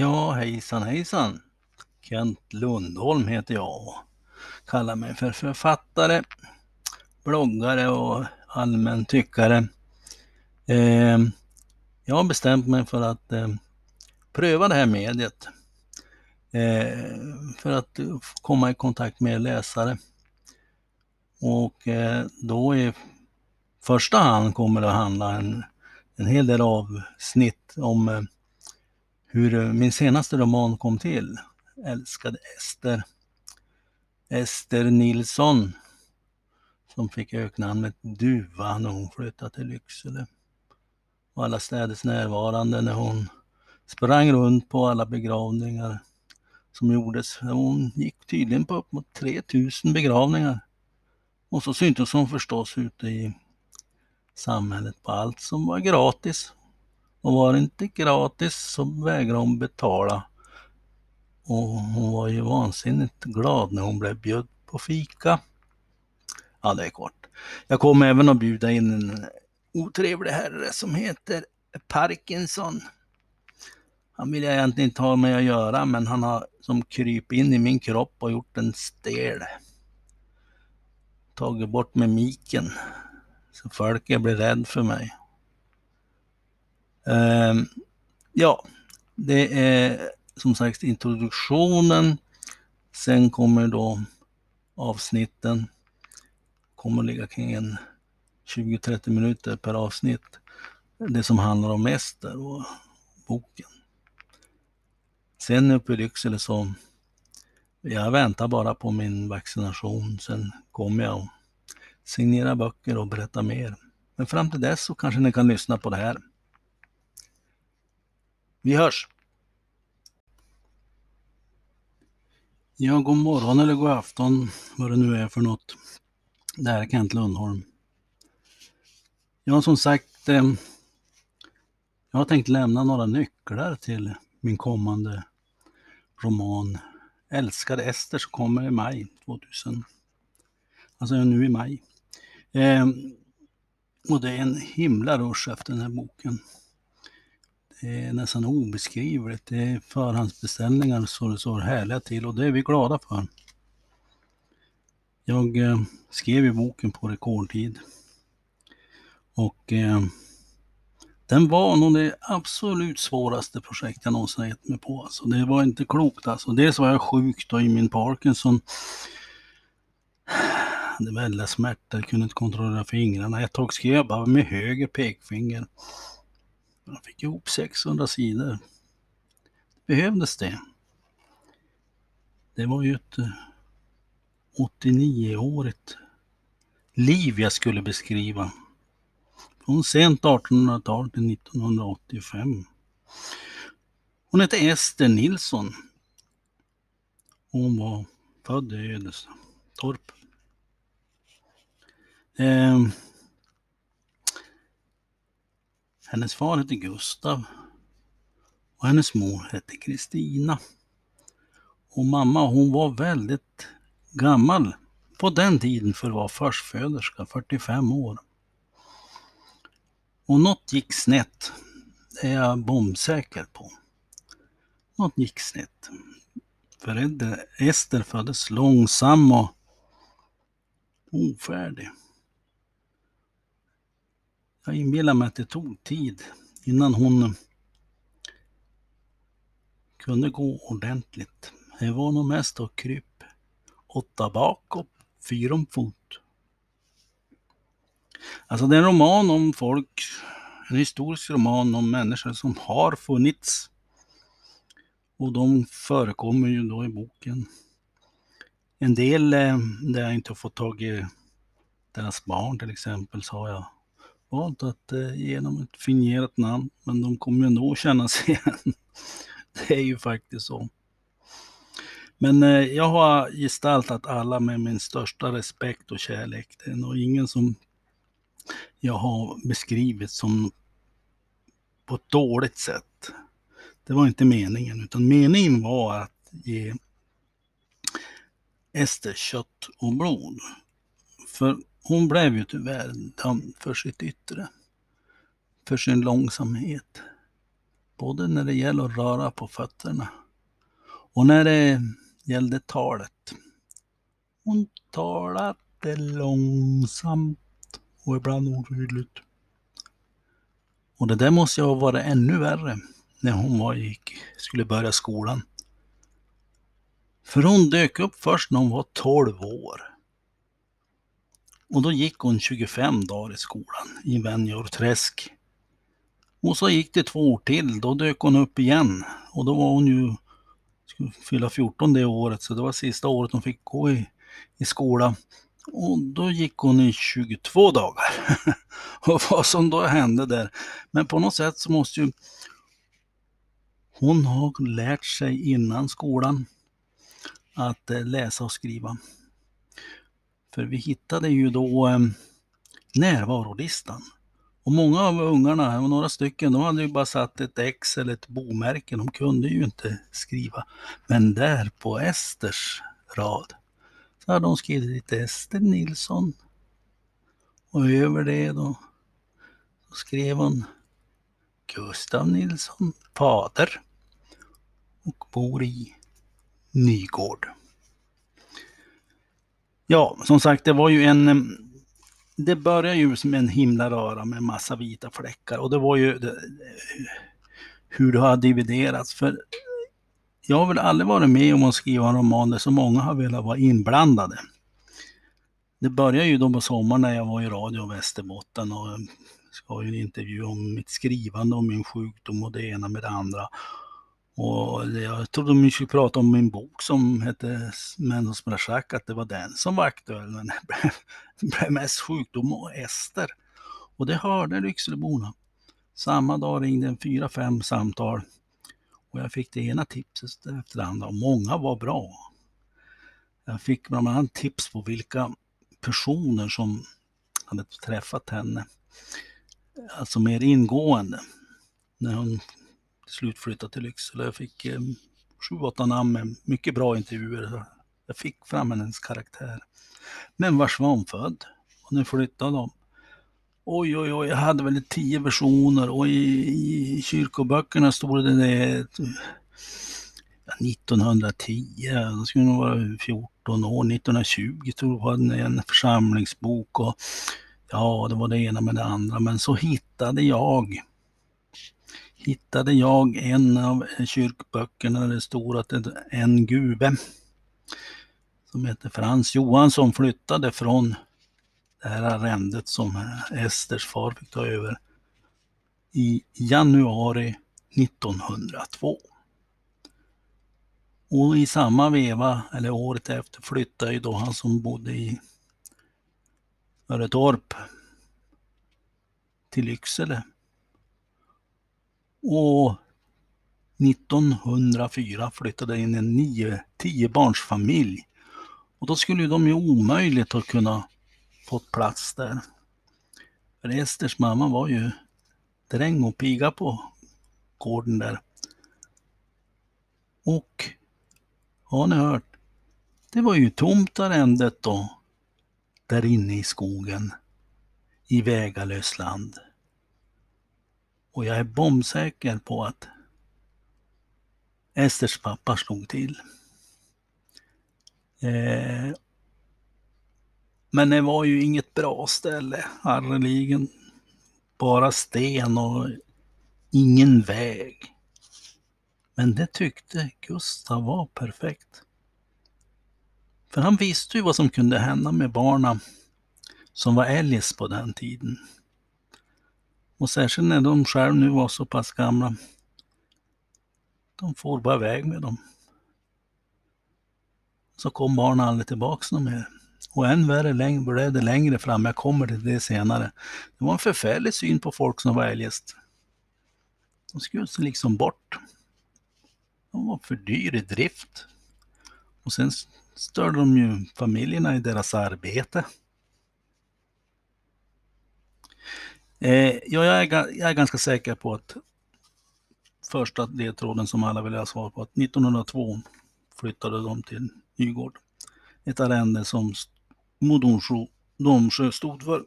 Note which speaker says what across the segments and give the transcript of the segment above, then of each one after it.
Speaker 1: Ja, hejsan hejsan. Kent Lundholm heter jag och kallar mig för författare, bloggare och allmän tyckare. Eh, jag har bestämt mig för att eh, pröva det här mediet. Eh, för att komma i kontakt med läsare. Och eh, då i första hand kommer det att handla en, en hel del avsnitt om eh, hur eh, min senaste roman kom till. Älskade Ester. Ester Nilsson. Som fick öknamnet Duva när hon flyttade till Lycksele. Och alla städes närvarande när hon sprang runt på alla begravningar som gjordes. Hon gick tydligen på upp mot 3000 begravningar. Och så syntes hon förstås ute i samhället på allt som var gratis. Och var det inte gratis så vägrade hon betala. Och hon var ju vansinnigt glad när hon blev bjöd på fika. Ja, det är kort. Jag kommer även att bjuda in en otrevlig herre som heter Parkinson. Han vill jag egentligen inte ha med att göra, men han har som kryp in i min kropp och gjort en stel. Tagit bort mimiken. Så folk blir rädd för mig. Ehm, ja, det är som sagt introduktionen. Sen kommer då avsnitten. Kommer ligga kring en 20-30 minuter per avsnitt. Det som handlar om Ester och boken. Sen uppe i Lycksele så jag väntar bara på min vaccination. Sen kommer jag och signerar böcker och berättar mer. Men fram till dess så kanske ni kan lyssna på det här. Vi hörs! Ja, god morgon eller god afton, vad det nu är för något. Det här är Kent Lundholm. Ja, som sagt, eh, jag har tänkt lämna några nycklar till min kommande roman Älskade Ester som kommer i maj 2000. Alltså nu i maj. Eh, och det är en himla rush efter den här boken. Det är nästan obeskrivligt. Det är förhandsbeställningar så det står härliga till och det är vi glada för. Jag eh, skrev ju boken på rekordtid. Och eh, den var nog det absolut svåraste projekt jag någonsin gett mig på. Alltså, det var inte klokt alltså. Dels var jag sjuk då i min Parkinson. Det hade väldiga smärtor, kunde inte kontrollera fingrarna. Ett tag skrev jag bara med höger pekfinger. Jag fick ihop 600 sidor. Behövdes det? Det var ju ett eh, 89-årigt liv jag skulle beskriva. Från sent 1800-tal till 1985. Hon hette Ester Nilsson. Hon var född i Ödestorp. Eh, hennes far hette Gustav och hennes mor hette Kristina. Och mamma hon var väldigt gammal på den tiden för att vara förstföderska, 45 år. Och något gick snett. Det är jag bombsäker på. Något gick snett. För Ester föddes långsam och ofärdig. Jag inbillar mig att det tog tid innan hon kunde gå ordentligt. Det var nog mest att kryp. Åtta bak och fyra om fot. Alltså det är en roman om folk, en historisk roman om människor som har funnits. Och de förekommer ju då i boken. En del eh, där jag inte har fått tag i deras barn till exempel så har jag valt att eh, ge dem ett fingerat namn. Men de kommer ju ändå känna sig igen. Det är ju faktiskt så. Men eh, jag har gestaltat alla med min största respekt och kärlek. Det är nog ingen som jag har beskrivit som på ett dåligt sätt. Det var inte meningen, utan meningen var att ge Ester kött och blod. För hon blev ju tyvärr dömd för sitt yttre. För sin långsamhet. både när det gäller att röra på fötterna och när det gällde talet. Hon talade långsamt och ibland otydligt. Och det där måste ju ha varit ännu värre när hon var, gick, skulle börja skolan. För hon dök upp först när hon var 12 år. Och då gick hon 25 dagar i skolan i Venjorträsk. Och så gick det två år till, då dök hon upp igen. Och då var hon ju, skulle fylla 14 det året, så det var sista året hon fick gå i, i skola. Och då gick hon i 22 dagar. och vad som då hände där. Men på något sätt så måste ju hon ha lärt sig innan skolan att eh, läsa och skriva. För vi hittade ju då eh, närvarolistan. Och många av ungarna, några stycken, de hade ju bara satt ett X eller ett bomärke. De kunde ju inte skriva. Men där på Esters rad så hade de skrivit lite Ester Nilsson. Och över det då så skrev hon Gustav Nilsson, fader och bor i Nygård. Ja, som sagt, det var ju en... Det började ju som en himla röra med massa vita fläckar och det var ju det, hur det har dividerats. För jag har väl aldrig varit med om att skriva en roman där så många har velat vara inblandade. Det började ju då på sommaren när jag var i Radio Västerbotten och ska ju intervju om mitt skrivande och min sjukdom och det ena med det andra. Och jag trodde de skulle prata om min bok som hette Menos Brachak, att det var den som var aktuell. Men det blev, det blev mest sjukdom och Ester. Och det hörde Lyckseleborna. Samma dag ringde en fyra, fem samtal och jag fick det ena tipset efter det andra och många var bra. Jag fick bland annat tips på vilka personer som hade träffat henne. Alltså mer ingående. När hon till slut flyttade till Lycksele. Jag fick eh, sju, åtta namn med mycket bra intervjuer. Jag fick fram hennes karaktär. Men var var hon född? Och nu flyttade de? Oj, oj, oj, jag hade väl tio versioner och i, i kyrkoböckerna stod det, det 1910, då skulle hon vara 14 år, 1920 tror jag hade en församlingsbok och ja, det var det ena med det andra. Men så hittade jag hittade jag en av kyrkböckerna där det stod att en gube som hette Frans Johansson flyttade från det här arrendet som Esters far fick ta över i januari 1902. Och i samma veva, eller året efter, flyttade ju då han som bodde i Öretorp till Lycksele. Och 1904 flyttade in en nio, tio barns familj. Och då skulle de ju omöjligt ha kunnat fått plats där. För Esters mamma var ju dräng och piga på gården där. Och har ni hört? Det var ju tomt arrendet då. Där inne i skogen. I vägalöst land. Och jag är bombsäker på att Esters pappa slog till. Eh, men det var ju inget bra ställe, Arreligen. Bara sten och ingen väg. Men det tyckte Gustav var perfekt. För han visste ju vad som kunde hända med barnen som var eljest på den tiden. Och särskilt när de själv nu var så pass gamla. De får bara iväg med dem. Så kom barnen aldrig tillbaks någon mer. Och än värre blev det längre fram, jag kommer till det senare. Det var en förfärlig syn på folk som var eljest. De skulle liksom bort. De var för dyr i drift. Och sen störde de ju familjerna i deras arbete. Eh, jag, är, jag är ganska säker på att första ledtråden som alla vill ha svar på, att 1902 flyttade de till Nygård. Ett arrende som Mo Domsjö stod för.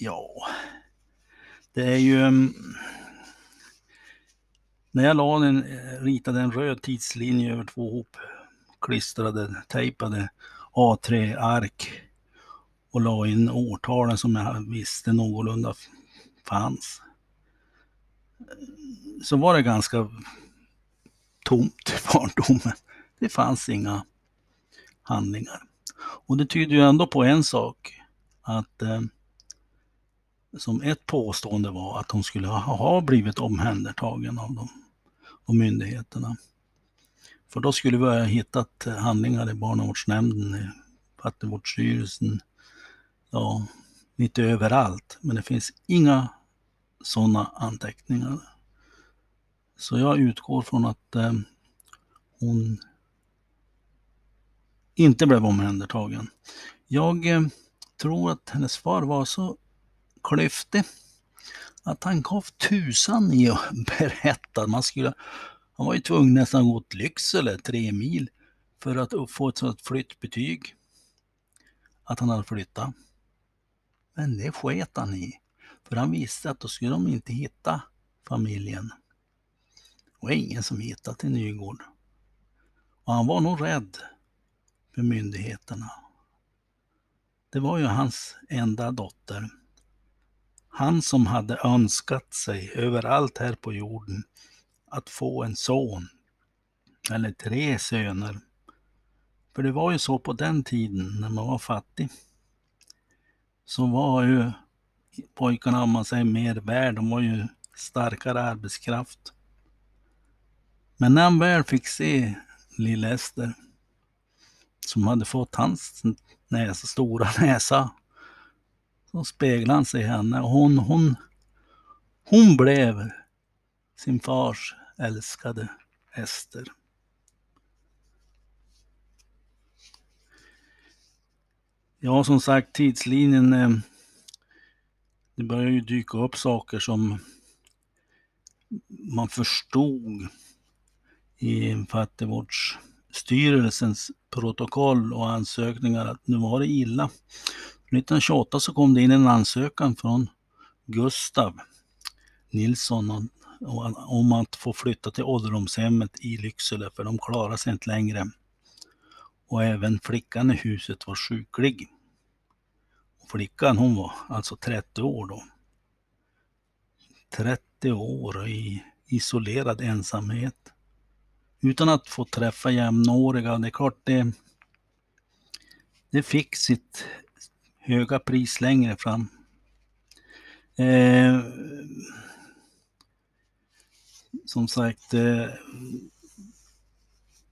Speaker 1: Ja, Det är ju... Mm, när jag la eh, ritade en röd tidslinje över två hopklistrade, tejpade A3-ark och la in årtalen som jag visste någorlunda fanns. Så var det ganska tomt i barndomen. Det fanns inga handlingar. Och det tyder ju ändå på en sak. Att eh, som ett påstående var att hon skulle ha, ha blivit omhändertagen av dem och myndigheterna. För då skulle vi ha hittat handlingar i barnavårdsnämnden, i fattigvårdsstyrelsen, ja, lite överallt. Men det finns inga sådana anteckningar. Så jag utgår från att eh, hon inte blev omhändertagen. Jag eh, tror att hennes far var så klyftig att han gav tusan i att berätta. Man skulle, han var ju tvungen nästan att gå till Lycksele, tre mil, för att få ett sådant flyttbetyg. Att han hade flyttat. Men det sket han i. För han visste att då skulle de inte hitta familjen. Och det ingen som hittat till Nygård. Och han var nog rädd för myndigheterna. Det var ju hans enda dotter. Han som hade önskat sig överallt här på jorden att få en son. Eller tre söner. För det var ju så på den tiden när man var fattig. Så var ju pojkarna, om man säger mer värd, de var ju starkare arbetskraft. Men när han väl fick se lilla Ester, som hade fått hans näsa, stora näsa, så speglade han sig i henne och hon, hon, hon blev sin fars älskade Ester. Ja, som sagt, tidslinjen, eh, det börjar ju dyka upp saker som man förstod i fattigvårdsstyrelsens protokoll och ansökningar att nu var det illa. 1928 så kom det in en ansökan från Gustav Nilsson om att få flytta till ålderdomshemmet i Lycksele för de klarade sig inte längre. Och även flickan i huset var sjuklig. Och flickan hon var alltså 30 år då. 30 år i isolerad ensamhet. Utan att få träffa jämnåriga. Det är klart det, det fick sitt höga pris längre fram. Eh, som sagt, eh,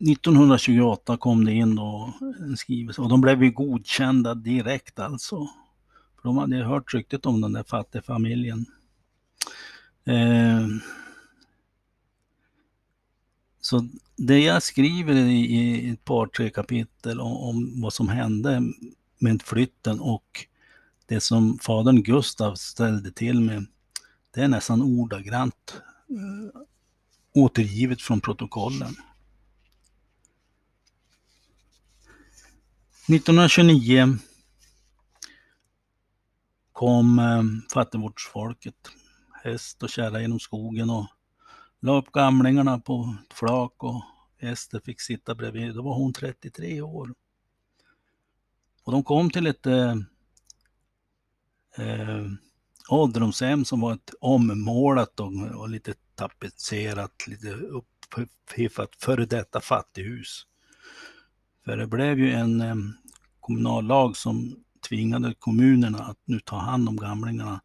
Speaker 1: 1928 kom det in då en skrivelse och de blev ju godkända direkt alltså. För de hade hört ryktet om den där fattigfamiljen. Eh, så det jag skriver i, i ett par, tre kapitel om, om vad som hände med flytten och det som fadern Gustav ställde till med, det är nästan ordagrant eh, återgivet från protokollen. 1929 kom eh, fattigvårdsfolket, häst och kärra genom skogen och la upp gamlingarna på ett flak och Ester fick sitta bredvid. Då var hon 33 år. Och de kom till ett eh, eh, ålderdomshem som var ett ommålat och, och lite tapetserat, lite upphiffat före detta fattighus. För det blev ju en eh, kommunallag som tvingade kommunerna att nu ta hand om gamlingarna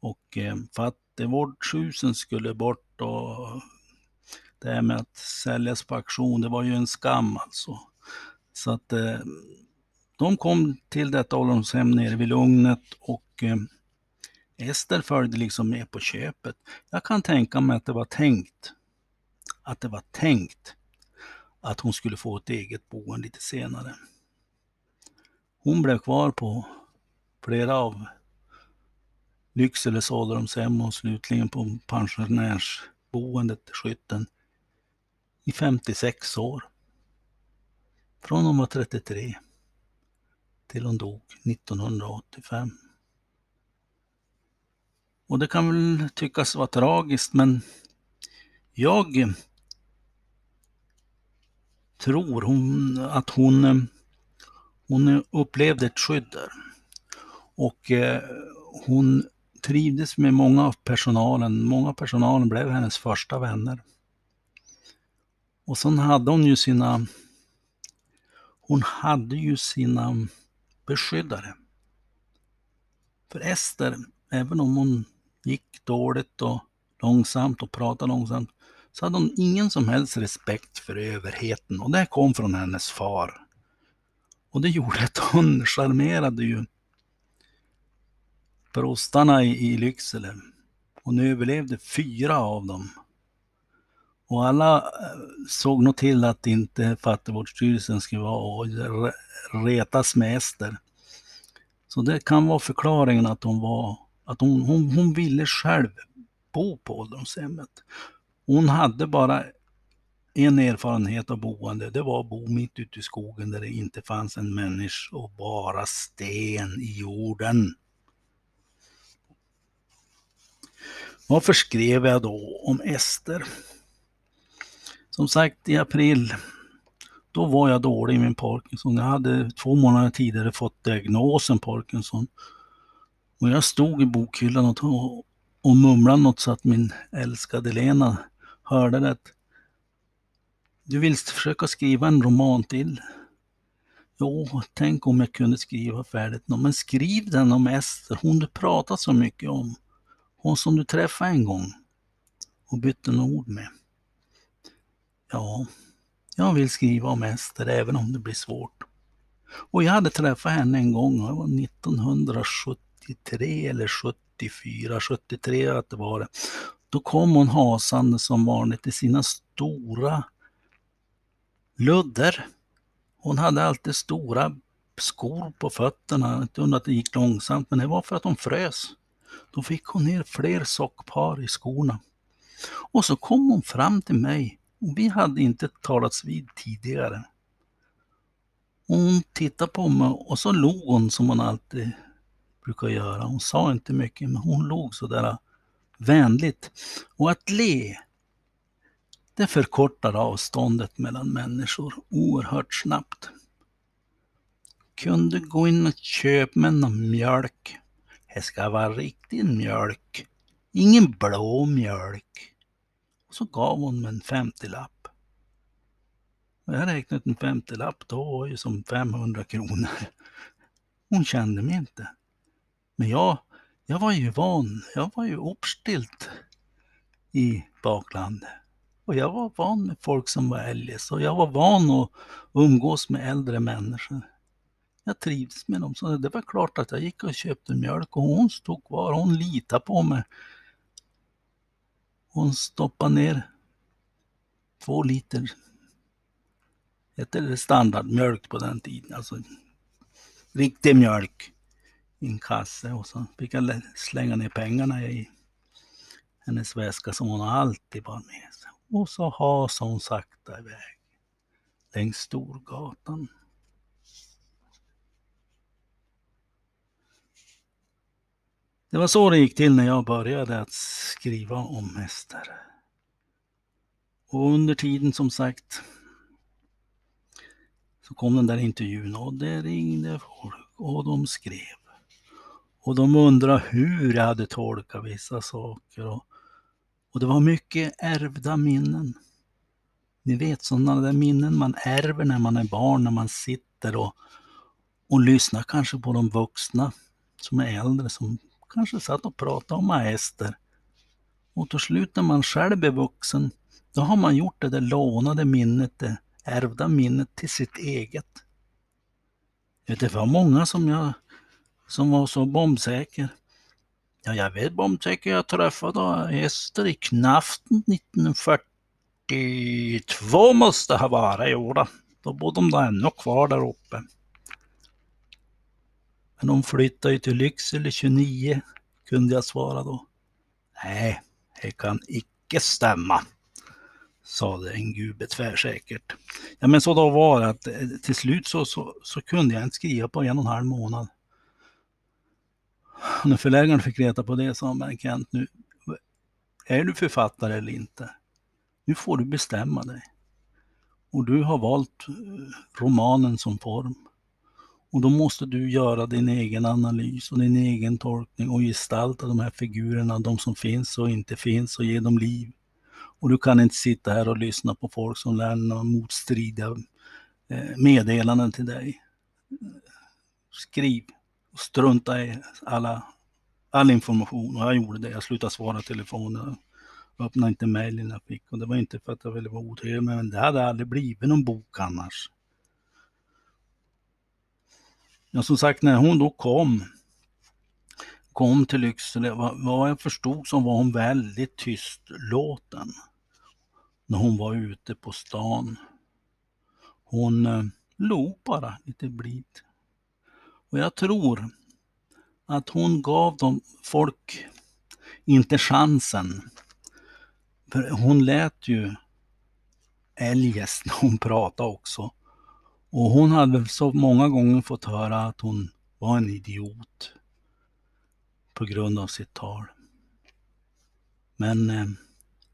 Speaker 1: och eh, fattigvårdshusen skulle bort och det här med att säljas på auktion, det var ju en skam alltså. Så att eh, de kom till detta ålderdomshem nere vid Lugnet och eh, Ester följde liksom med på köpet. Jag kan tänka mig att det var tänkt att det var tänkt att hon skulle få ett eget boende lite senare. Hon blev kvar på flera av Lyckseles ålderdomshem och slutligen på pensionärsboendet Skytten i 56 år. Från hon var 33 till hon dog 1985. Och det kan väl tyckas vara tragiskt, men jag tror hon, att hon, eh, hon upplevde ett skydd där. Och eh, hon trivdes med många av personalen. Många av personalen blev hennes första vänner. Och sen hade hon ju sina, hon hade ju sina beskyddare. För Ester, även om hon gick dåligt och långsamt och pratade långsamt, så hade hon ingen som helst respekt för överheten och det kom från hennes far. Och det gjorde att hon charmerade ju prostarna i, i Lycksele. Hon överlevde fyra av dem. Och alla eh, såg nog till att inte fattigvårdsstyrelsen skulle vara och retas med Ester. Så det kan vara förklaringen att hon var, att hon, hon, hon ville själv bo på ålderdomshemmet. Hon hade bara en erfarenhet av boende, det var att bo mitt ute i skogen där det inte fanns en människa och bara sten i jorden. Varför skrev jag då om Ester? Som sagt, i april, då var jag dålig i min Parkinson. Jag hade två månader tidigare fått diagnosen Parkinson. Och jag stod i bokhyllan och, och mumlade något så att min älskade Lena hörde det. Du vill försöka skriva en roman till? Jo, tänk om jag kunde skriva färdigt någon. Men skriv den om Ester, hon du pratar så mycket om. Hon som du träffade en gång och bytte några ord med. Ja, jag vill skriva om Ester även om det blir svårt. Och jag hade träffat henne en gång, det var 1973 eller 74, 73 att det var det. Då kom hon hasande som vanligt i sina stora ludder. Hon hade alltid stora skor på fötterna. Inte undra att det gick långsamt, men det var för att hon frös. Då fick hon ner fler sockpar i skorna. Och så kom hon fram till mig och vi hade inte talats vid tidigare. Hon tittade på mig och så log hon som hon alltid brukar göra. Hon sa inte mycket, men hon log sådär vänligt. Och att le, det förkortar avståndet mellan människor oerhört snabbt. Kunde gå in och köpa mig någon mjölk. Det ska vara riktig mjölk. Ingen blå mjölk. Och så gav hon mig en 50-lapp. Jag räknade en 50-lapp, då var ju som 500 kronor. Hon kände mig inte. Men jag, jag var ju van, jag var ju uppstilt i baklandet. Och jag var van med folk som var eljest och jag var van att umgås med äldre människor. Jag trivdes med dem, så det var klart att jag gick och köpte mjölk och hon stod kvar. Hon litade på mig. Hon stoppade ner två liter hette det standardmjölk på den tiden, alltså riktig mjölk i en kasse och så fick jag slänga ner pengarna i hennes väska som hon alltid bar med sig. Och så hasade hon sakta iväg längs Storgatan. Det var så det gick till när jag började att skriva om Ester. Och under tiden som sagt så kom den där intervjun och det ringde folk och de skrev. Och de undrade hur jag hade tolkat vissa saker. Och, och det var mycket ärvda minnen. Ni vet sådana där minnen man ärver när man är barn, när man sitter och, och lyssnar kanske på de vuxna som är äldre, som kanske satt och pratade om maester. Och till slut när man själv är vuxen, då har man gjort det där lånade minnet, det ärvda minnet till sitt eget. Det var många som jag som var så bombsäker. Ja, jag vet bara om jag träffade Ester i Knaften 1942 måste ha varit, jodå. Då bodde de ännu kvar där uppe. Men hon flyttade ju till Lycksele 29, kunde jag svara då. Nej, det kan icke stämma, sade en gubbe tvärsäkert. Ja men så då var det att eh, till slut så, så, så kunde jag inte skriva på en och en halv månad. När förläggaren fick reda på det sa han, men Kent, nu, är du författare eller inte? Nu får du bestämma dig. Och du har valt eh, romanen som form. Och då måste du göra din egen analys och din egen tolkning och gestalta de här figurerna, de som finns och inte finns och ge dem liv. Och du kan inte sitta här och lyssna på folk som lämnar motstridiga eh, meddelanden till dig. Skriv strunta i alla, all information. Och jag gjorde det. Jag slutade svara telefonen. Jag öppnade inte mejlen jag fick. Och det var inte för att jag ville vara otrevlig, men det hade aldrig blivit någon bok annars. Ja, som sagt, när hon då kom, kom till Lycksele, vad jag förstod så var hon väldigt tystlåten när hon var ute på stan. Hon eh, log bara lite blid. Och jag tror att hon gav dem folk inte chansen. För hon lät ju eljest när hon pratade också. Och hon hade så många gånger fått höra att hon var en idiot på grund av sitt tal. Men eh,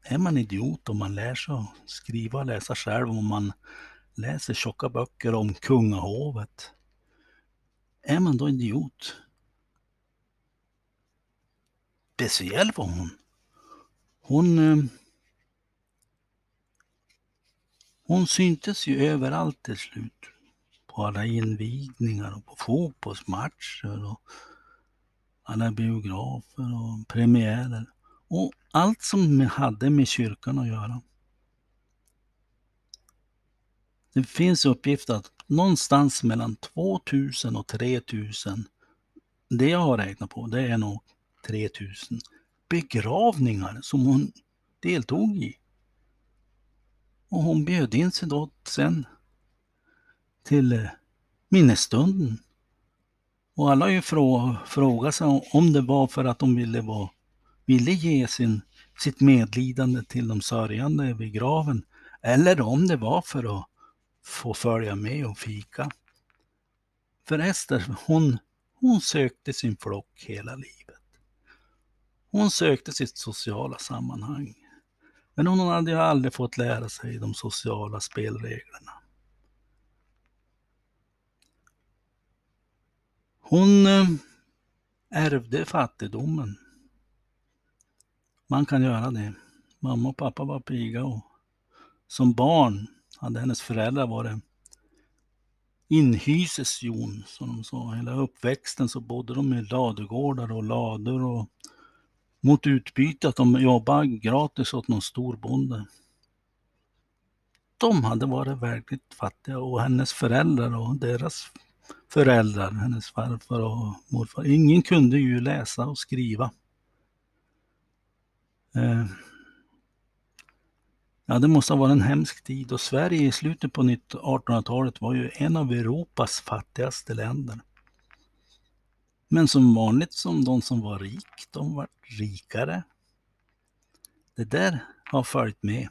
Speaker 1: är man idiot om man lär sig att skriva och läsa själv, om man läser tjocka böcker om kungahovet, är man då idiot? Speciell var hon. Hon eh, Hon syntes ju överallt till slut. På alla invigningar och på fotbollsmatcher och alla biografer och premiärer. Och allt som hade med kyrkan att göra. Det finns uppgifter att någonstans mellan 2000 och 3000, det jag har räknat på, det är nog 3000 begravningar som hon deltog i. Och hon bjöd in sig då sen till eh, minnesstunden. Och alla har ju frågat sig om det var för att de ville, vara, ville ge sin, sitt medlidande till de sörjande vid graven. Eller om det var för att få följa med och fika. För Ester, hon, hon sökte sin flock hela livet. Hon sökte sitt sociala sammanhang. Men hon hade ju aldrig fått lära sig de sociala spelreglerna. Hon eh, ärvde fattigdomen. Man kan göra det. Mamma och pappa var piga och som barn hade hennes föräldrar varit inhysesjon, som de sa. Hela uppväxten så bodde de i ladugårdar och lador och mot utbyte att de jobbade gratis åt någon storbonde. De hade varit verkligt fattiga och hennes föräldrar och deras föräldrar, hennes farfar och morfar, ingen kunde ju läsa och skriva. Eh, ja, det måste ha varit en hemsk tid och Sverige i slutet på 1800-talet var ju en av Europas fattigaste länder. Men som vanligt som de som var rik, de var rikare. Det där har följt med.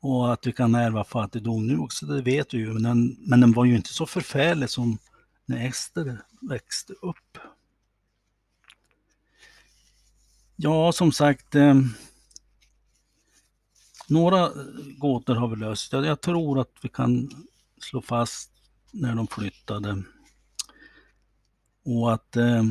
Speaker 1: Och att vi kan ärva fattigdom nu också, det vet vi ju. Men den, men den var ju inte så förfärlig som när Ester växte upp. Ja, som sagt. Eh, några eh, gåtor har vi löst. Jag tror att vi kan slå fast när de flyttade och att eh,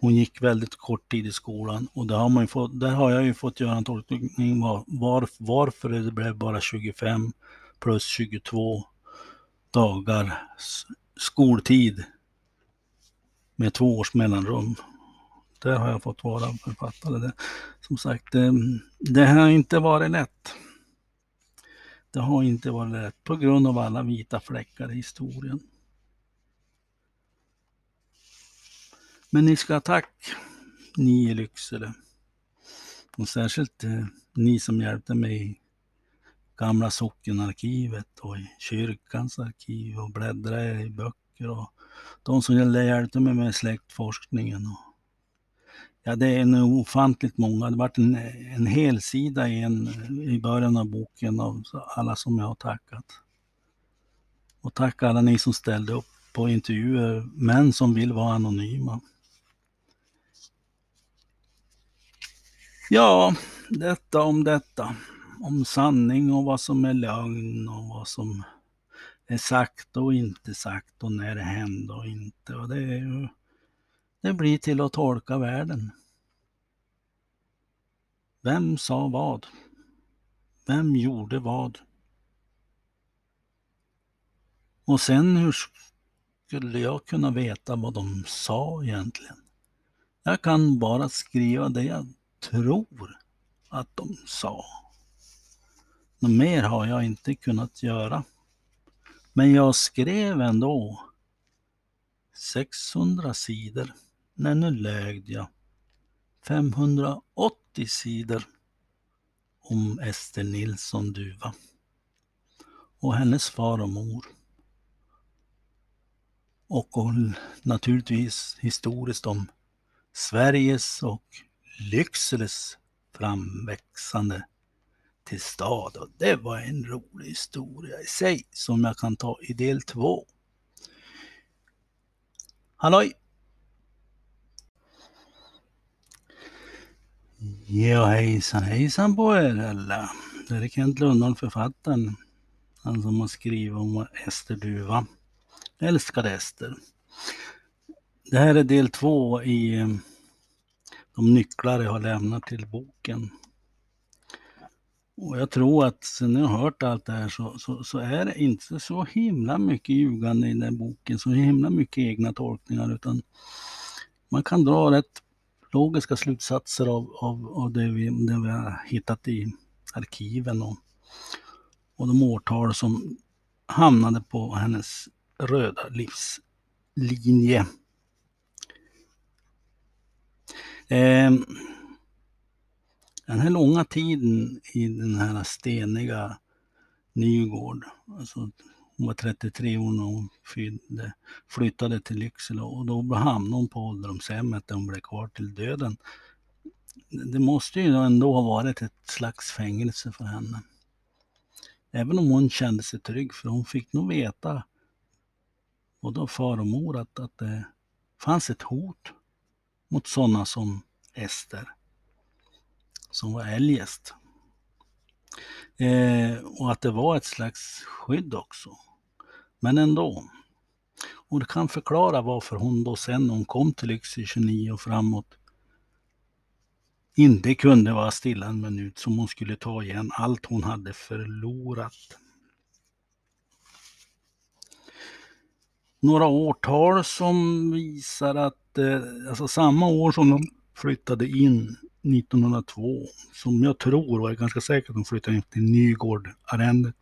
Speaker 1: hon gick väldigt kort tid i skolan och där har, man fått, där har jag ju fått göra en tolkning var, var, varför det blev bara 25 plus 22 dagar skoltid med två års mellanrum. Där har jag fått vara författare. Det, som sagt, det, det har inte varit lätt. Det har inte varit lätt på grund av alla vita fläckar i historien. Men ni ska ha tack, ni i Lycksele. Och särskilt eh, ni som hjälpte mig i gamla sockenarkivet och i kyrkans arkiv och bläddra i böcker och de som hjälpte mig med släktforskningen. Och, ja, det är en ofantligt många. Det varit en, en hel sida i, en, i början av boken av alla som jag har tackat. Och tack alla ni som ställde upp på intervjuer män som vill vara anonyma. Ja, detta om detta. Om sanning och vad som är lögn och vad som är sagt och inte sagt och när det hände och inte. Och det, är ju, det blir till att tolka världen. Vem sa vad? Vem gjorde vad? Och sen hur skulle jag kunna veta vad de sa egentligen? Jag kan bara skriva det jag tror att de sa. Något mer har jag inte kunnat göra. Men jag skrev ändå 600 sidor. Nej, nu lögde jag. 580 sidor om Ester Nilsson Duva och hennes far och mor. Och naturligtvis historiskt om Sveriges och Lyckseles framväxande till stad. Och det var en rolig historia i sig som jag kan ta i del två. Halloj! Ja hejsan hejsan på er alla. Det är Kent Lundholm, författaren. Han som har skrivit om Ester Duva. Älskade Ester. Det här är del två i eh, de nycklar jag har lämnat till boken. Och jag tror att sen jag har hört allt det här så, så, så, är det inte så himla mycket ljugande i den boken, så himla mycket egna tolkningar, utan man kan dra rätt logiska slutsatser av, av, av det, vi, det vi har hittat i arkiven och, och de årtal som hamnade på hennes röda livslinje. Eh, den här långa tiden i den här steniga Nygård, alltså hon var 33 år när hon fyllde, flyttade till Lycksele och då hamnade hon på ålderdomshemmet där hon blev kvar till döden. Det måste ju ändå ha varit ett slags fängelse för henne. Även om hon kände sig trygg, för hon fick nog veta, både av far och mor, att, att det fanns ett hot mot sådana som Ester, som var eljest. Eh, och att det var ett slags skydd också. Men ändå. Och det kan förklara varför hon då sen när hon kom till Lycksele 29 och framåt inte kunde vara stilla en minut som hon skulle ta igen allt hon hade förlorat. Några årtal som visar att eh, alltså samma år som de flyttade in 1902, som jag tror och är ganska säker att de flyttade in till Nygård-arrendet,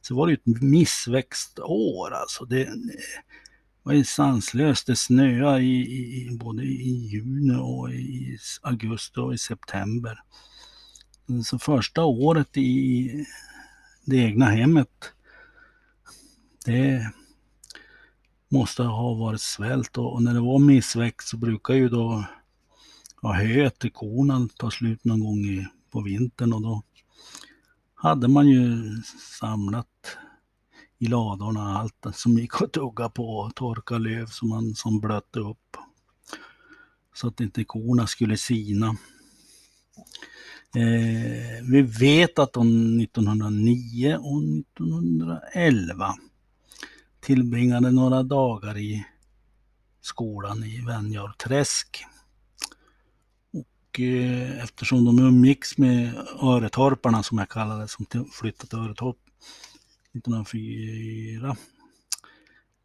Speaker 1: så var det ett missväxtår alltså. Det var ju sanslöst. Det snöade i, i, både i juni och i augusti och i september. Så första året i det egna hemmet, det måste ha varit svält och, när det var missväxt så brukar ju då ja, höet till korna ta slut någon gång i, på vintern och då hade man ju samlat i ladorna allt som gick att tugga på, torka löv som man som blötte upp. Så att inte korna skulle sina. Eh, vi vet att de 1909 och 1911 tillbringade några dagar i skolan i Venjarträsk. Och eh, eftersom de umgicks med Öretorparna som jag kallar det, som flyttade till Öretorp 1904,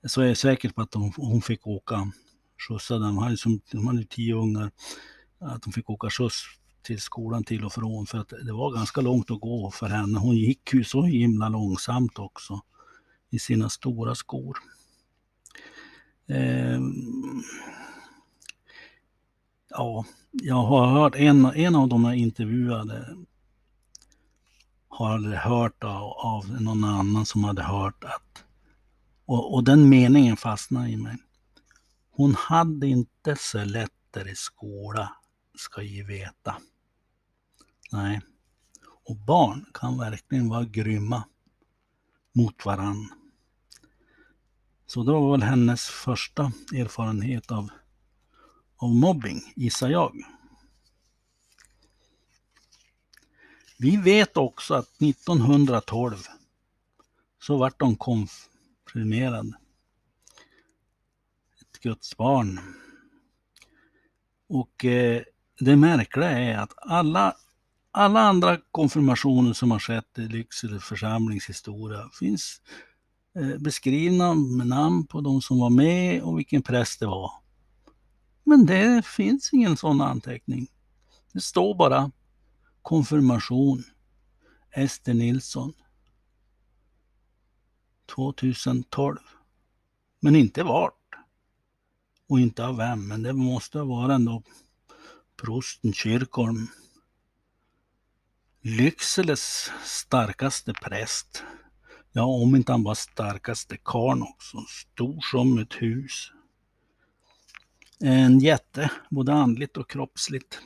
Speaker 1: så är jag säker på att de, hon fick åka skjutsa dem. De hade, som, de hade tio ungar. Att de fick åka skjuts till skolan till och från för att det var ganska långt att gå för henne. Hon gick ju så himla långsamt också i sina stora skor. Eh, ja, jag har hört en, en av de här intervjuade har hört av, av någon annan som hade hört att och, och den meningen fastnade i mig. Hon hade inte så lättare i skola, ska ju veta. Nej. Och barn kan verkligen vara grymma mot varann. Så det var väl hennes första erfarenhet av, av mobbing, gissar jag. Vi vet också att 1912 så vart de konfirmerade. Ett Guds barn. Och eh, det märkliga är att alla, alla andra konfirmationer som har skett i Lycksele församlingshistoria finns eh, beskrivna med namn på de som var med och vilken präst det var. Men det finns ingen sån anteckning. Det står bara konfirmation Ester Nilsson 2012. Men inte vart. Och inte av vem, men det måste vara ändå prosten Kyrkholm. Lyckseles starkaste präst. Ja, om inte han var starkaste karn också. Stor som ett hus. En jätte, både andligt och kroppsligt,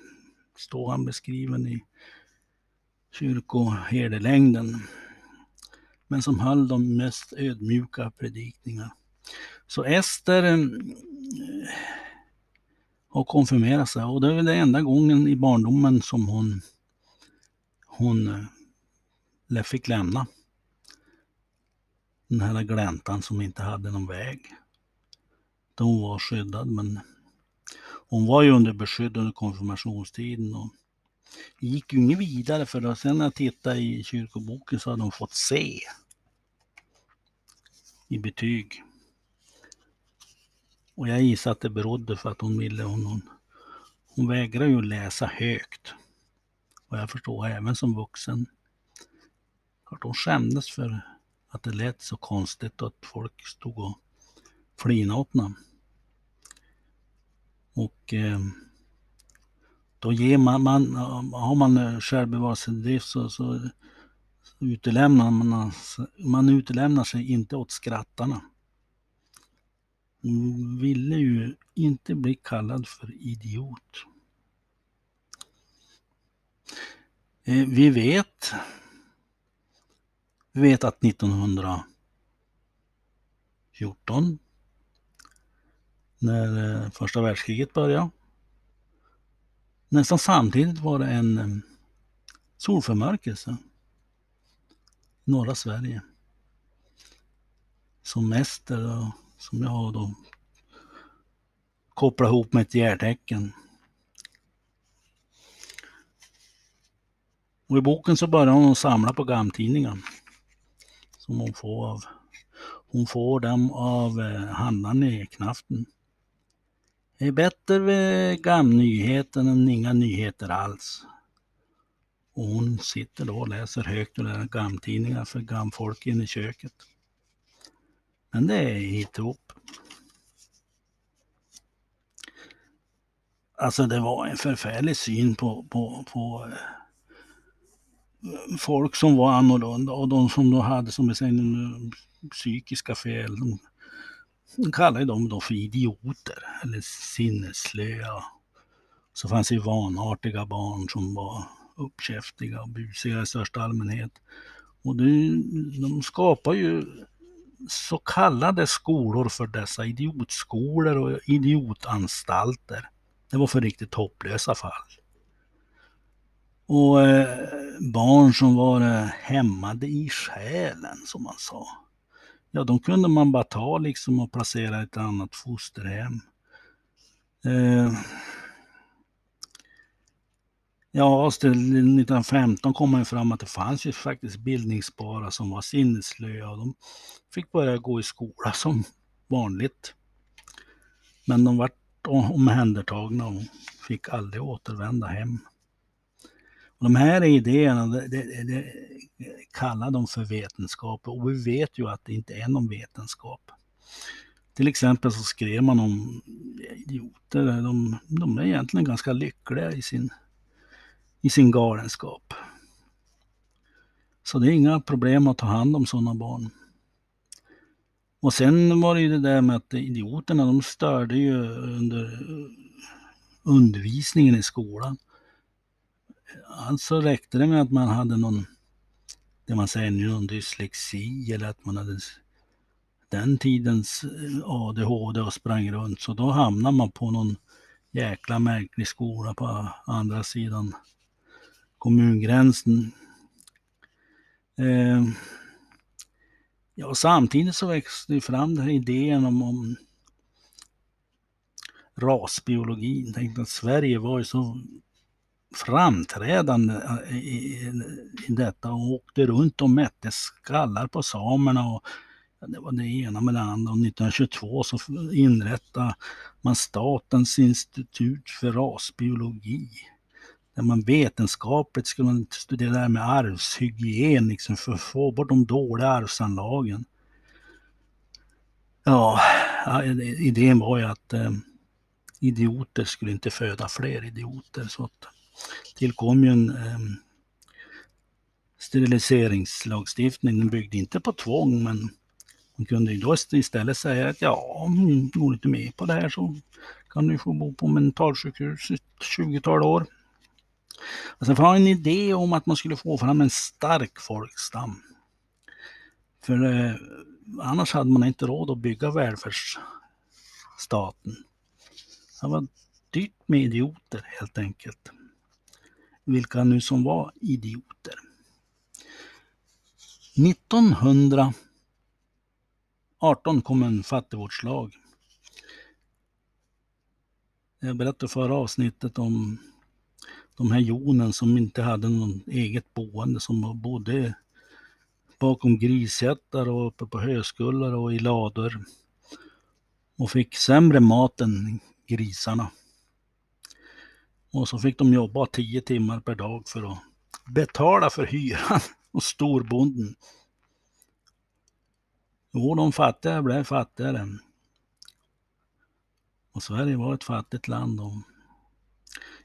Speaker 1: står han beskriven i kyrkoherdelängden. Men som höll de mest ödmjuka predikningar. Så Ester eh, har konfirmerat sig och det är väl den enda gången i barndomen som hon, hon eh, fick lämna den här gläntan som inte hade någon väg. Hon var skyddad men hon var ju under beskydd under konfirmationstiden och gick ju inget vidare för då sen när jag tittade i kyrkoboken så hade hon fått C i betyg. Och jag gissar att det berodde för att hon ville, hon, hon, hon vägrade ju läsa högt. Och jag förstår även som vuxen. Att hon skämdes för att det lät så konstigt och att folk stod och flinade åt henne. Och eh, då ger man, man, har man eh, självbevarelsedrift så, så utelämnar man, man utelämnar sig inte åt skrattarna. Hon ville ju inte bli kallad för idiot. Eh, vi vet, vi vet att 1914 när eh, första världskriget började. Nästan samtidigt var det en eh, solförmörkelse i norra Sverige. Som Ester, som jag har då kopplat ihop med ett järtecken. Och i boken så börjar hon samla på gamtidningar. Som hon får av hon får dem av eh, handlaren i Knaften. Det är bättre med gamnyheten än inga nyheter alls. Och hon sitter då och läser högt ur gamtidningar för gamfolk inne i köket. Men det är hittehop. Alltså det var en förfärlig syn på, på, på eh, folk som var annorlunda och de som då hade som vi säger psykiska fel. De, de kallade dem då för idioter eller sinnesslöa. Så fanns det vanartiga barn som var uppkäftiga och busiga i största allmänhet. Och det, de skapar ju så kallade skolor för dessa idiotskolor och idiotanstalter. Det var för riktigt hopplösa fall. Och eh, barn som var eh, hämmade i själen som man sa ja de kunde man bara ta liksom och placera i ett annat fosterhem. Eh, ja, 1915 kom man fram att det fanns ju faktiskt bildningsbara som var sinnesslöa och de fick börja gå i skola som vanligt. Men de vart omhändertagna och fick aldrig återvända hem. Och de här idéerna, det, det, det, kallar de för vetenskap och vi vet ju att det inte är någon vetenskap. Till exempel så skrev man om idioter, de, de är egentligen ganska lyckliga i sin, i sin galenskap. Så det är inga problem att ta hand om sådana barn. Och sen var det ju det där med att idioterna de störde ju under undervisningen i skolan. Alltså räckte det med att man hade någon, det man säger nu, någon dyslexi eller att man hade den tidens eh, ADHD och sprang runt. Så då hamnar man på någon jäkla märklig skola på andra sidan kommungränsen. Eh, ja, samtidigt så växte det fram den här idén om, om rasbiologin. Tänkte att Sverige var ju så framträdande eh, i, i detta och åkte runt och mätte skallar på samerna och det var det ena med det andra. Och 1922 så inrättade man Statens institut för rasbiologi. Där man vetenskapligt skulle studera det här med arvshygien liksom för att få bort de dåliga arvsanlagen. Ja, idén var ju att eh, idioter skulle inte föda fler idioter. Så att tillkom ju en eh, steriliseringslagstiftning. Den byggde inte på tvång men man kunde ju då istället säga att ja, om du går inte med på det här så kan du få bo på mentalsjukhus i ett 20-tal år. Och sen var en idé om att man skulle få fram en stark folkstam. För eh, annars hade man inte råd att bygga välfärdsstaten. Det var dyrt med idioter helt enkelt. Vilka nu som var idioter. 1918 kom en fattigvårdslag. Jag berättade förra avsnittet om de här jonen som inte hade någon eget boende som bodde bakom grisjättar och uppe på höskullar och i lador och fick sämre mat än grisarna. Och så fick de jobba tio timmar per dag för att betala för hyran och storbonden. Jo, de fattiga blev fattigare. Och Sverige var ett fattigt land. Och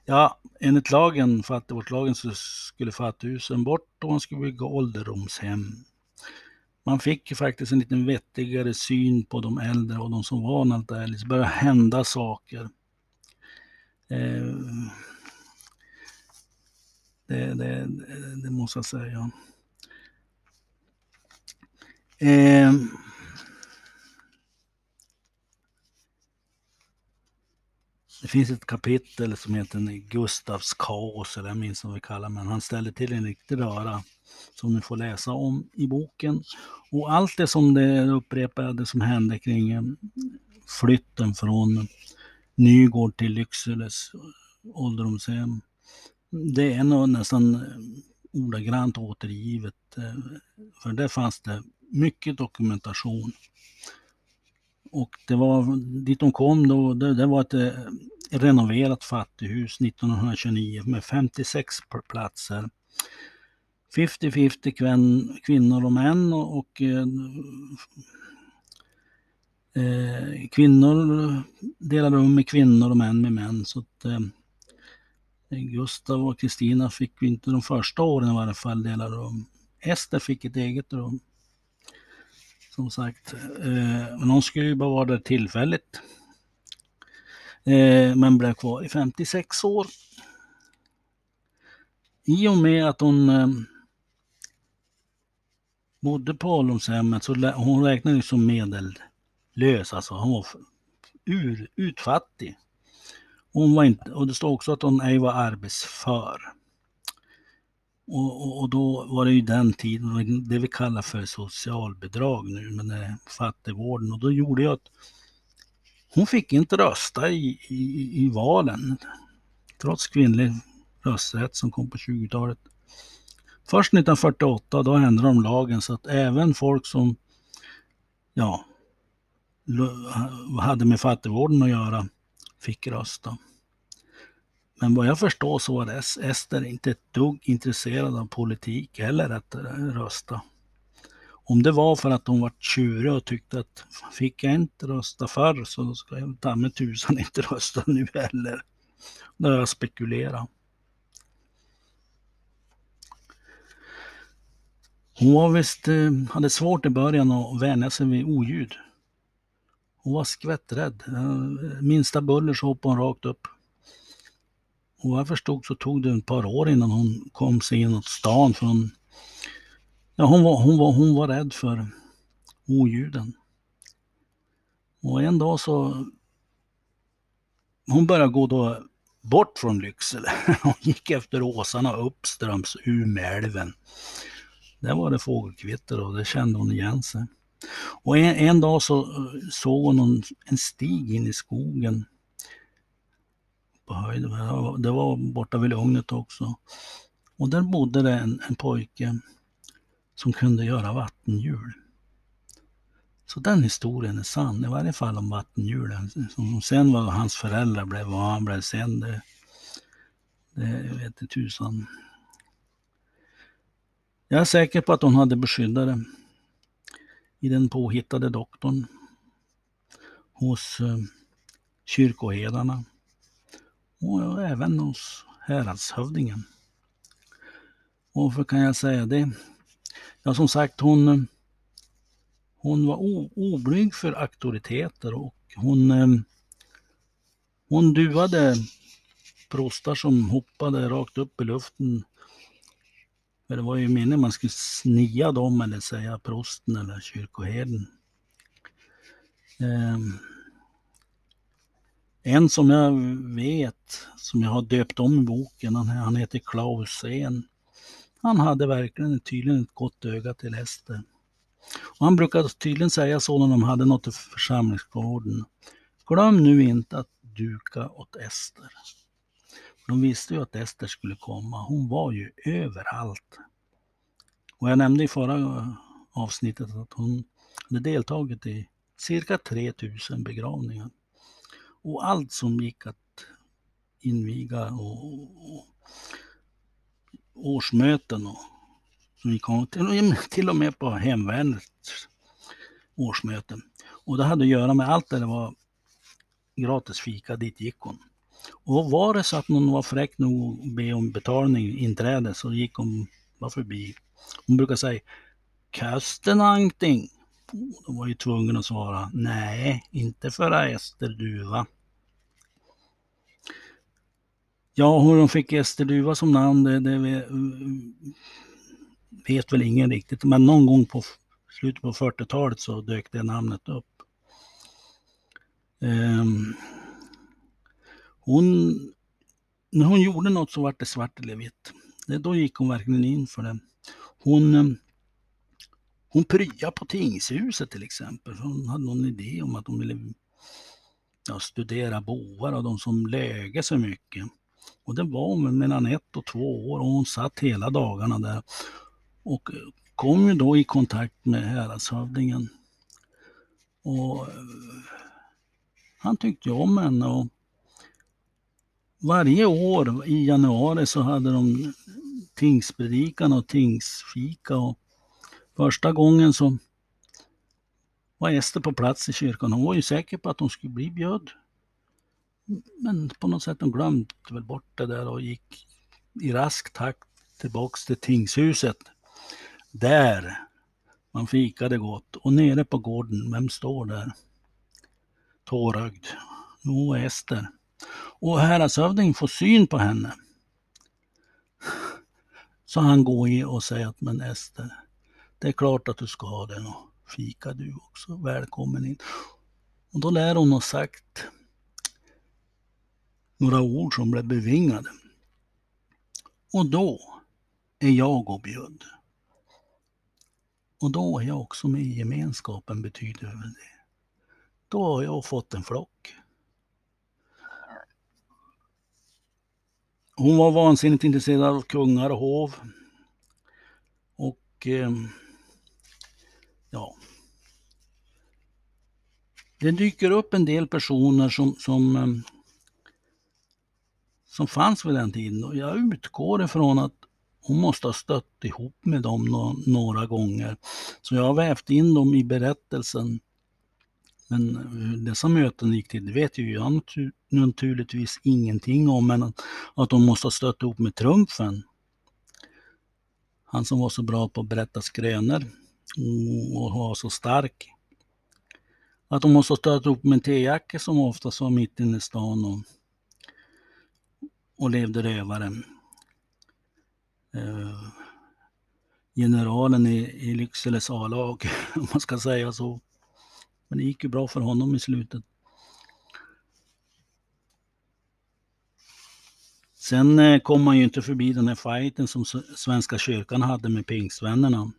Speaker 1: Ja, enligt lagen, fattigvårdslagen, så skulle fattighusen bort och man skulle bygga ålderdomshem. Man fick ju faktiskt en lite vettigare syn på de äldre och de som var analtälis. Det liksom började hända saker. Eh, det, det, det, måste jag säga. Eh, Det finns ett kapitel som heter Gustavs kaos, eller jag minns vad vi kallar men han ställer till en riktig röra som ni får läsa om i boken. Och allt det som det upprepade som hände kring eh, flytten från Nygård till Lyckseles ålderdomshem. Det är nog nästan eh, ordagrant återgivet. Eh, för där fanns det mycket dokumentation. Och det var dit de kom då, det, det var ett eh, renoverat fattighus 1929 med 56 platser. 50-50 kvinnor och män och och eh, kvinnor delar rum med kvinnor och män med män. Så att, eh, Gustav och Kristina fick vi inte de första åren i varje fall dela rum. Ester fick ett eget rum. Som sagt, eh, men hon skulle ju bara vara där tillfälligt. Eh, men blev kvar i 56 år. I och med att hon eh, bodde på ålderdomshemmet så hon räknades som lös, alltså hon var ur, utfattig. Hon var inte, och det står också att hon ej var arbetsför. Och, och, och, då var det ju den tiden, det vi kallar för socialbidrag nu, men det är fattigvården. Och då gjorde jag att hon fick inte rösta i, i, i valen, trots kvinnlig rösträtt som kom på 20-talet. Först 1948 då ändrade de lagen så att även folk som ja, hade med fattigvården att göra fick rösta. Men vad jag förstår så var Ester inte ett dugg intresserad av politik eller att eh, rösta. Om det var för att hon var tjurig och tyckte att fick jag inte rösta förr så ska jag ta med tusan inte rösta nu heller. Det har jag spekulerat. Hon var visst, eh, hade svårt i början att vänja sig vid oljud. Hon var skvätträdd. Eh, minsta buller så hoppade hon rakt upp. Och vad jag förstod så tog det ett par år innan hon kom sig inåt stan från Ja, hon, var, hon, var, hon var rädd för oljuden. Och en dag så hon började gå då bort från Lycksele. Hon gick efter åsarna uppströms Umeälven. Där var det fågelkvitter och det kände hon igen sig. Och en, en dag så såg hon en stig in i skogen. På höjden. Det var borta vid Lugnet också. Och där bodde det en, en pojke som kunde göra vattenhjul. Så den historien är sann, i varje fall om vattenhjulen. Som sen vad hans föräldrar blev, vad han blev sen, det, det vete tusan. Jag är säker på att hon hade beskyddare i den påhittade doktorn hos eh, kyrkoherdarna och även hos häradshövdingen. Varför kan jag säga det? Ja, som sagt, hon, hon var oblyg för auktoriteter och hon, eh, hon duade prostar som hoppade rakt upp i luften. För det var ju meningen man skulle snia dem eller säga prosten eller kyrkoherden. Um, en som jag vet, som jag har döpt om i boken, han, han heter Klaus En. Han hade verkligen tydligen ett gott öga till Ester. Och han brukade tydligen säga så när de hade något i församlingsgården. Glöm nu inte att duka åt Ester. De visste ju att Ester skulle komma. Hon var ju överallt. Och jag nämnde i förra avsnittet att hon hade deltagit i cirka 3000 begravningar. Och allt som gick att inviga och, och årsmöten och som kom till, till och med på hemvärnets årsmöten. Och det hade att göra med allt där det var gratis fika, dit gick hon. Och var det så att någon var fräck nog att be om betalning, inträde, så gick hon bara förbi. Hon brukar säga Kasten anting”. Då var ju tvungen att svara nej, inte för Ester Duva. Ja, hur de fick Ester Duva som namn, det, det vet väl ingen riktigt. Men någon gång på slutet på 40-talet så dök det namnet upp. Um, hon, när hon gjorde något så var det svart eller vitt. Det, då gick hon verkligen in för det. Hon, eh, hon pryade på tingshuset till exempel. Hon hade någon idé om att hon ville ja, studera boar och de som läge så mycket. Och det var hon mellan ett och två år och hon satt hela dagarna där. Och eh, kom ju då i kontakt med häradshövdingen. Och eh, han tyckte om henne och varje år i januari så hade de tingspredikan och tingsfika och första gången så var Ester på plats i kyrkan. Hon var ju säker på att hon skulle bli bjöd. Men på något sätt hon glömde väl bort det där och gick i rask takt tillbaks till tingshuset. Där man fikade gott och nere på gården, vem står där? Tårögd. Jo, Ester. Och häradshövdingen får syn på henne. Så han går i och säger att men Ester, det är klart att du ska ha den och fika du också. Välkommen in. Och då lär hon ha sagt några ord som blev bevingade. Och då är jag och bjöd. Och då är jag också med i gemenskapen, betyder väl det. Då har jag fått en flock. Hon var vansinnigt intresserad av kungar och hov. Och eh, ja. Det dyker upp en del personer som, som, eh, som fanns vid den tiden och jag utgår ifrån att hon måste ha stött ihop med dem no några gånger. Så jag har vävt in dem i berättelsen. Men hur dessa möten gick till, det vet ju jag naturligtvis ingenting om, men att, hon de måste ha stött ihop med Trumfen. Han som var så bra på att berätta skrönor och var så stark. Att de måste ha stött ihop med en tejacke som oftast var mitt inne i stan och, och levde rövare. Eh, generalen i, i Lyckseles A-lag, om man ska säga så. Men det gick ju bra för honom i slutet. Sen eh, kom man ju inte förbi den här fighten som Svenska kyrkan hade med pingstvännerna.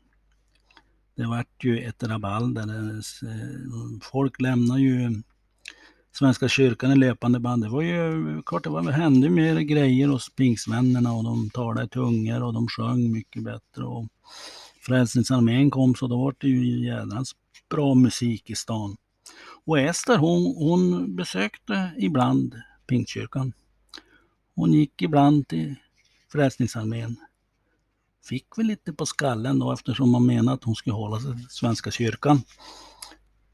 Speaker 1: Det vart ju ett rabalder. Eh, folk lämnade ju Svenska kyrkan i löpande band. Det var ju klart, det, var, det hände mer grejer hos pingstvännerna och de talade tungor och de sjöng mycket bättre. Och Frälsningsarmén kom så då var det ju jädrans bra musik i stan. Och Ester hon, hon besökte ibland Pingstkyrkan. Hon gick ibland till Frälsningsarmén. Fick väl lite på skallen då eftersom man menade att hon skulle hålla sig till Svenska kyrkan.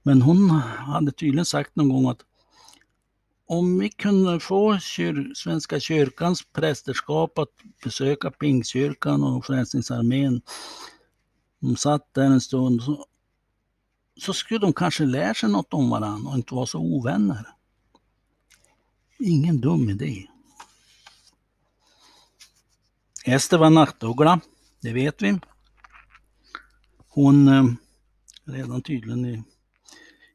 Speaker 1: Men hon hade tydligen sagt någon gång att om vi kunde få kyr, Svenska kyrkans prästerskap att besöka Pingstkyrkan och Frälsningsarmén. De satt där en stund. Så, så skulle de kanske lära sig något om varandra och inte vara så ovänner. Ingen dum idé. Ester var nattuggla, det vet vi. Hon, eh, redan tydligen i,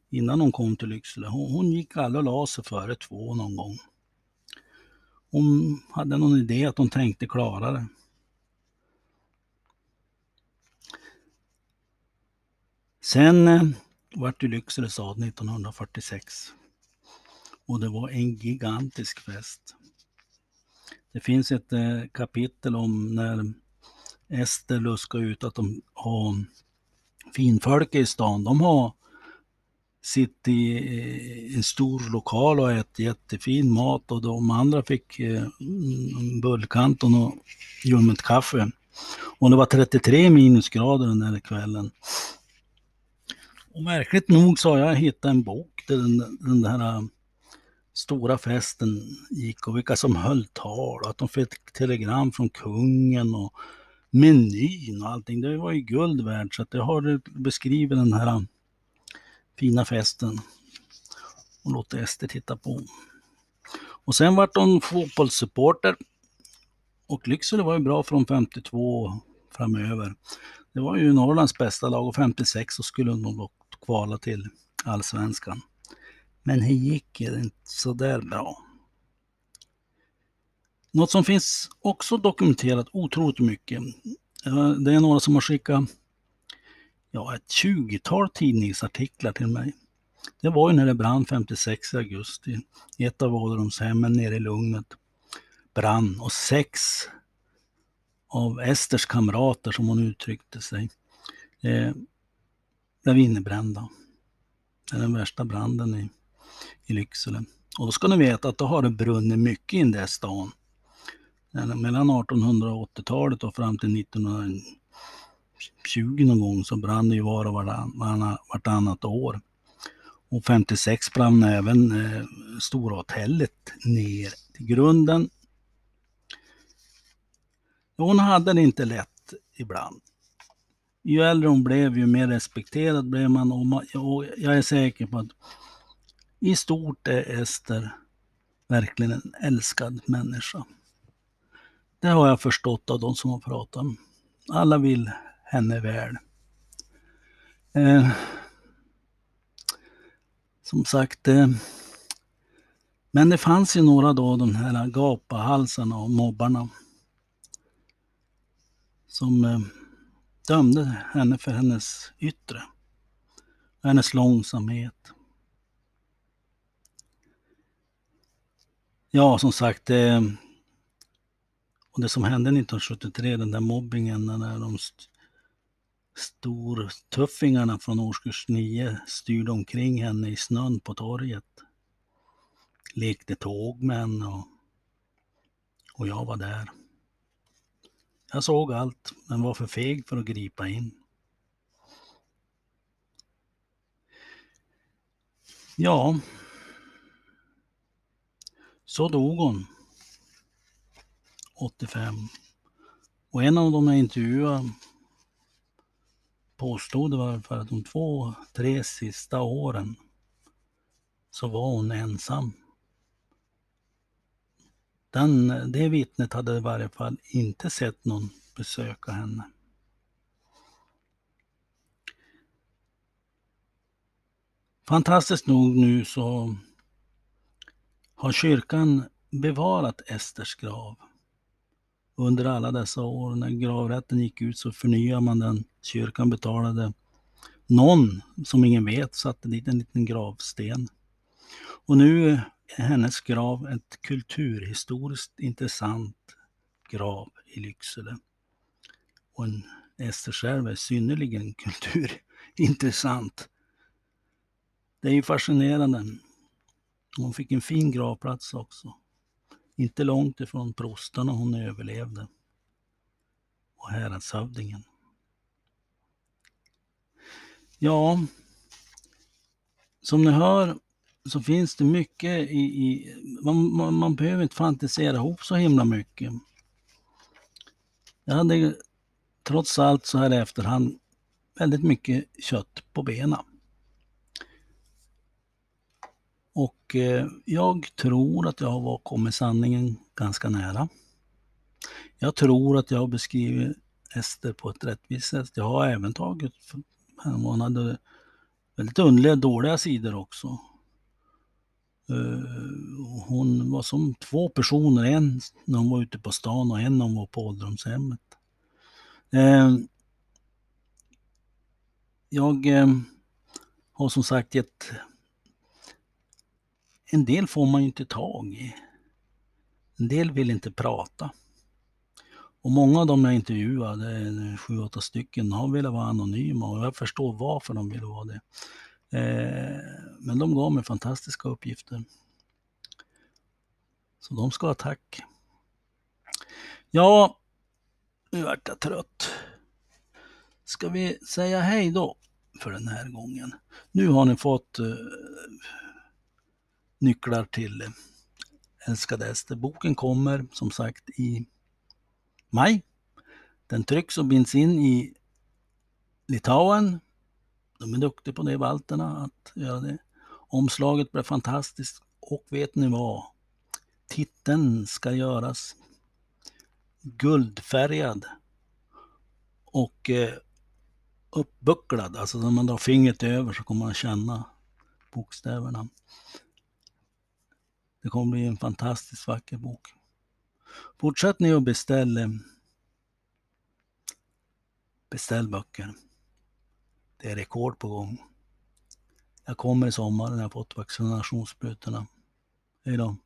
Speaker 1: innan hon kom till Lycksele, hon, hon gick alla och la sig före två någon gång. Hon hade någon idé att hon tänkte klara det. Sen eh, vart det Lycksele stad 1946. Och det var en gigantisk fest. Det finns ett eh, kapitel om när Ester luskar ut att de har finfolk i stan. De har sitt i eh, en stor lokal och ätit jättefin mat och de andra fick eh, bullkant bullkanton och ljummet kaffe. Och det var 33 minusgrader den där kvällen. Och märkligt nog så har jag hittat en bok där den, den där stora festen gick och vilka som höll tal och att de fick telegram från kungen och menyn och allting. Det var ju guld värt så att det har beskrivit den här um, fina festen och låtit Ester titta på. Och sen vart hon fotbollssupporter och Lycksele var ju bra från 52 framöver. Det var ju Norrlands bästa lag och 56 så skulle de kvala till allsvenskan. Men det gick inte så där bra. Något som finns också dokumenterat otroligt mycket. Det är några som har skickat ja, ett 20-tal tidningsartiklar till mig. Det var ju när det brann 56 augusti. Ett av ålderdomshemmen nere i Lugnet brann och sex av Esters kamrater, som hon uttryckte sig, eh, blev innebrända. Det är den värsta branden i i Lycksele. Och då ska ni veta att då har det brunnit mycket i den där stan. Mellan 1880-talet och fram till 1920 någon gång så brann det ju var och vartannat år. Och 56 brann även eh, Stora hotellet ner till grunden. Hon hade det inte lätt ibland. Ju äldre hon blev, ju mer respekterad blev man och jag är säker på att i stort är Ester verkligen en älskad människa. Det har jag förstått av de som har pratat. Alla vill henne väl. Eh, som sagt, eh, men det fanns ju några då, de här gapahalsarna och mobbarna, som eh, dömde henne för hennes yttre, hennes långsamhet, Ja, som sagt, eh, och det som hände 1973, den där mobbingen, när de st stortuffingarna från årskurs 9 styrde omkring henne i snön på torget. Lekte tåg med och, och jag var där. Jag såg allt, men var för feg för att gripa in. Ja, så dog hon 85. Och en av dem jag intervjuade påstod det var för att de två, tre sista åren så var hon ensam. Den, det vittnet hade i varje fall inte sett någon besöka henne. Fantastiskt nog nu så har kyrkan bevarat Esters grav. Under alla dessa år när gravrätten gick ut så förnyade man den. Kyrkan betalade någon, som ingen vet, satte dit en liten gravsten. Och nu är hennes grav ett kulturhistoriskt intressant grav i Lycksele. Och en Ester är synnerligen kulturintressant. Det är ju fascinerande. Hon fick en fin gravplats också. Inte långt ifrån prostarna hon överlevde. Och häradshövdingen. Ja, som ni hör så finns det mycket i... i man, man, man, behöver inte fantisera ihop så himla mycket. Jag hade trots allt så här i efterhand väldigt mycket kött på benen. Och eh, jag tror att jag har kommit sanningen ganska nära. Jag tror att jag har beskrivit Ester på ett rättvist sätt. Jag har även tagit, hon hade väldigt underliga, dåliga sidor också. Eh, hon var som två personer, en när hon var ute på stan och en när hon var på ålderdomshemmet. Eh, jag har som sagt gett en del får man ju inte tag i. En del vill inte prata. Och många av dem jag intervjuade, eh, sju, åtta stycken, har velat vara anonyma och jag förstår varför de vill vara det. Eh, men de gav mig fantastiska uppgifter. Så de ska ha tack. Ja, nu vart jag trött. Ska vi säga hej då för den här gången? Nu har ni fått eh, nycklar till eh, Älskade Ester. Boken kommer som sagt i maj. Den trycks och binds in i Litauen. De är duktiga på det, balterna, att göra det. Omslaget blev fantastiskt och vet ni vad? Titeln ska göras guldfärgad och eh, uppbucklad. Alltså när man drar fingret över så kommer man känna bokstäverna. Det kommer bli en fantastiskt vacker bok. Fortsätt ni att beställa beställ böcker. Det är rekord på gång. Jag kommer i sommar när jag fått vaccinationssprutorna. Hej då.